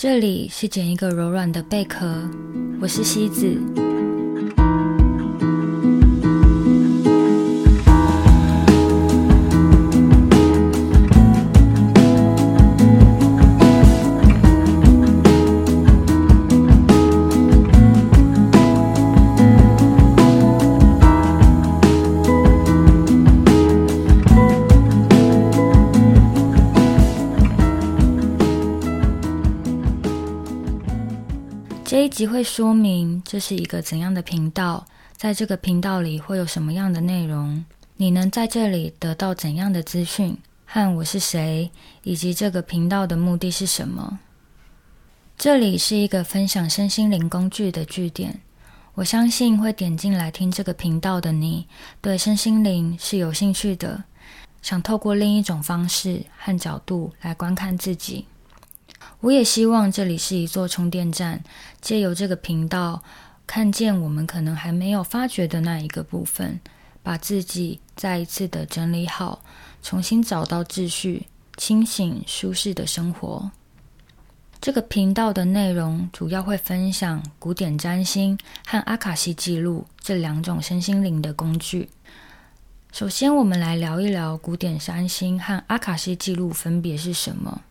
这里是捡一个柔软的贝壳，我是西子。这一集会说明这是一个怎样的频道，在这个频道里会有什么样的内容，你能在这里得到怎样的资讯，和我是谁，以及这个频道的目的是什么。这里是一个分享身心灵工具的据点，我相信会点进来听这个频道的你，对身心灵是有兴趣的，想透过另一种方式和角度来观看自己。我也希望这里是一座充电站，借由这个频道，看见我们可能还没有发觉的那一个部分，把自己再一次的整理好，重新找到秩序，清醒舒适的生活。这个频道的内容主要会分享古典占星和阿卡西记录这两种身心灵的工具。首先，我们来聊一聊古典占星和阿卡西记录分别是什么。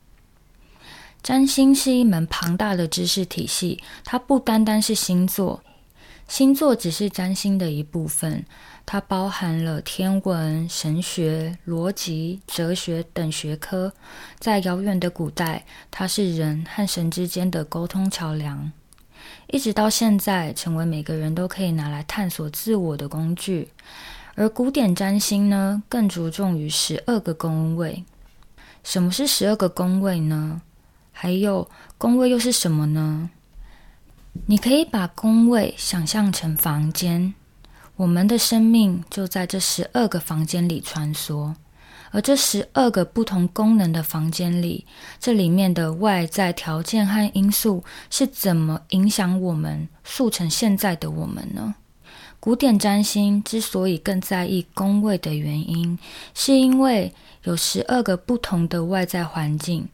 占星是一门庞大的知识体系，它不单单是星座，星座只是占星的一部分，它包含了天文、神学、逻辑、哲学等学科。在遥远的古代，它是人和神之间的沟通桥梁，一直到现在，成为每个人都可以拿来探索自我的工具。而古典占星呢，更着重于十二个宫位。什么是十二个宫位呢？还有宫位又是什么呢？你可以把宫位想象成房间，我们的生命就在这十二个房间里穿梭，而这十二个不同功能的房间里，这里面的外在条件和因素是怎么影响我们塑成现在的我们呢？古典占星之所以更在意宫位的原因，是因为有十二个不同的外在环境。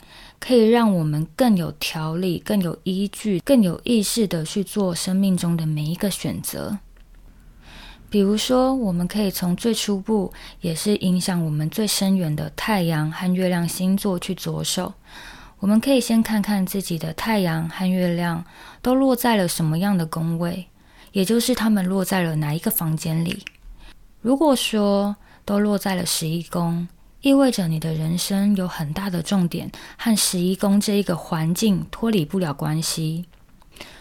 可以让我们更有条理、更有依据、更有意识地去做生命中的每一个选择。比如说，我们可以从最初步，也是影响我们最深远的太阳和月亮星座去着手。我们可以先看看自己的太阳和月亮都落在了什么样的宫位，也就是他们落在了哪一个房间里。如果说都落在了十一宫。意味着你的人生有很大的重点和十一宫这一个环境脱离不了关系，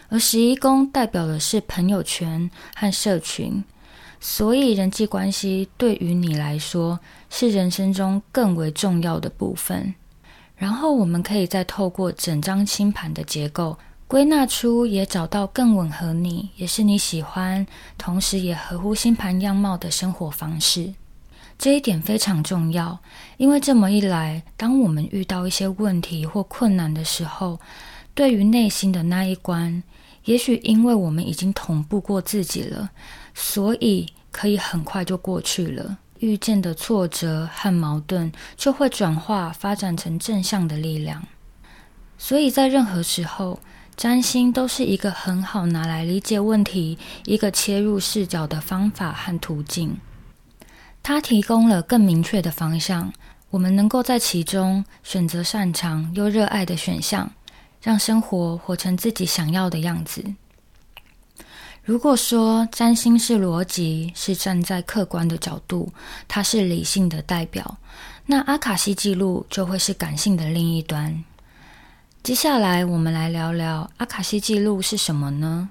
而十一宫代表的是朋友圈和社群，所以人际关系对于你来说是人生中更为重要的部分。然后我们可以再透过整张星盘的结构归纳出，也找到更吻合你，也是你喜欢，同时也合乎星盘样貌的生活方式。这一点非常重要，因为这么一来，当我们遇到一些问题或困难的时候，对于内心的那一关，也许因为我们已经同步过自己了，所以可以很快就过去了。遇见的挫折和矛盾就会转化发展成正向的力量。所以在任何时候，占星都是一个很好拿来理解问题、一个切入视角的方法和途径。它提供了更明确的方向，我们能够在其中选择擅长又热爱的选项，让生活活成自己想要的样子。如果说占星是逻辑，是站在客观的角度，它是理性的代表，那阿卡西记录就会是感性的另一端。接下来，我们来聊聊阿卡西记录是什么呢？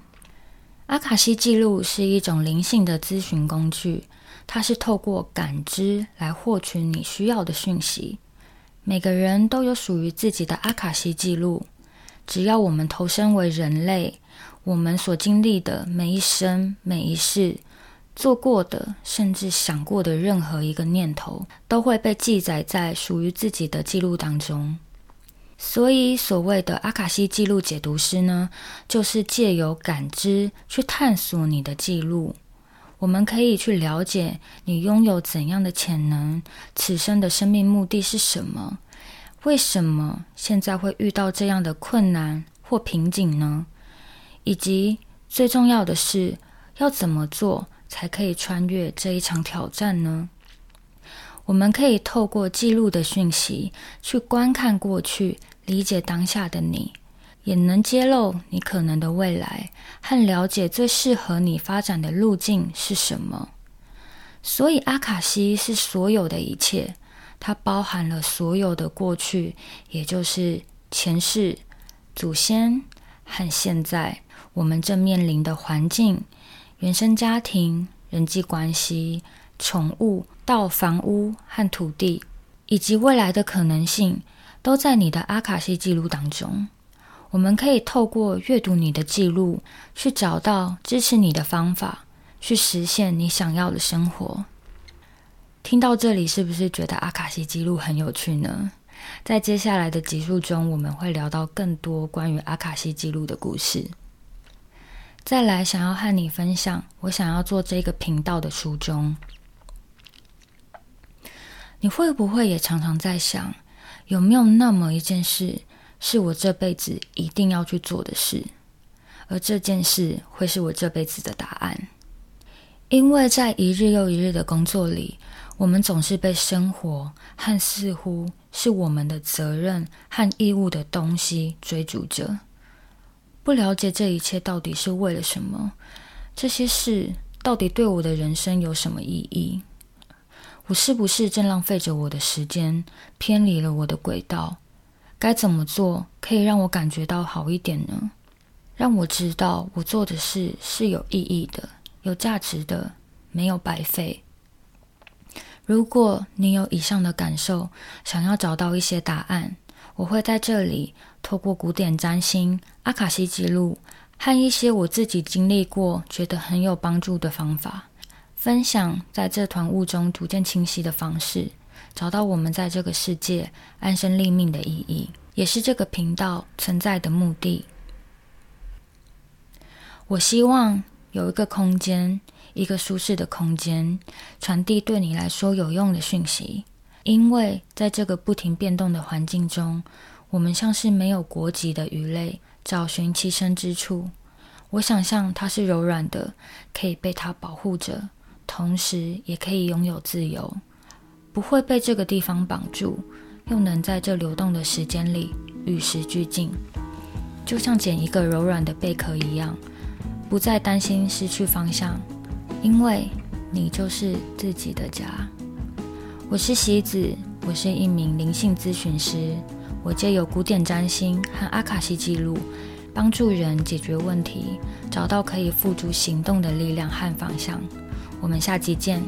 阿卡西记录是一种灵性的咨询工具。它是透过感知来获取你需要的讯息。每个人都有属于自己的阿卡西记录。只要我们投身为人类，我们所经历的每一生、每一世，做过的，甚至想过的任何一个念头，都会被记载在属于自己的记录当中。所以，所谓的阿卡西记录解读师呢，就是借由感知去探索你的记录。我们可以去了解你拥有怎样的潜能，此生的生命目的是什么？为什么现在会遇到这样的困难或瓶颈呢？以及最重要的是，要怎么做才可以穿越这一场挑战呢？我们可以透过记录的讯息去观看过去，理解当下的你，也能揭露你可能的未来，和了解最适合你发展的路径是什么。所以，阿卡西是所有的一切，它包含了所有的过去，也就是前世、祖先和现在我们正面临的环境、原生家庭、人际关系、宠物到房屋和土地，以及未来的可能性，都在你的阿卡西记录当中。我们可以透过阅读你的记录，去找到支持你的方法。去实现你想要的生活。听到这里，是不是觉得阿卡西记录很有趣呢？在接下来的集数中，我们会聊到更多关于阿卡西记录的故事。再来，想要和你分享我想要做这个频道的初衷。你会不会也常常在想，有没有那么一件事，是我这辈子一定要去做的事，而这件事会是我这辈子的答案？因为在一日又一日的工作里，我们总是被生活和似乎是我们的责任和义务的东西追逐着，不了解这一切到底是为了什么，这些事到底对我的人生有什么意义？我是不是正浪费着我的时间，偏离了我的轨道？该怎么做可以让我感觉到好一点呢？让我知道我做的事是有意义的。有价值的，没有白费。如果你有以上的感受，想要找到一些答案，我会在这里透过古典占星、阿卡西记录和一些我自己经历过、觉得很有帮助的方法，分享在这团雾中逐渐清晰的方式，找到我们在这个世界安身立命的意义，也是这个频道存在的目的。我希望。有一个空间，一个舒适的空间，传递对你来说有用的讯息。因为在这个不停变动的环境中，我们像是没有国籍的鱼类，找寻栖身之处。我想象它是柔软的，可以被它保护着，同时也可以拥有自由，不会被这个地方绑住，又能在这流动的时间里与时俱进，就像捡一个柔软的贝壳一样。不再担心失去方向，因为你就是自己的家。我是席子，我是一名灵性咨询师。我借由古典占星和阿卡西记录，帮助人解决问题，找到可以付诸行动的力量和方向。我们下集见。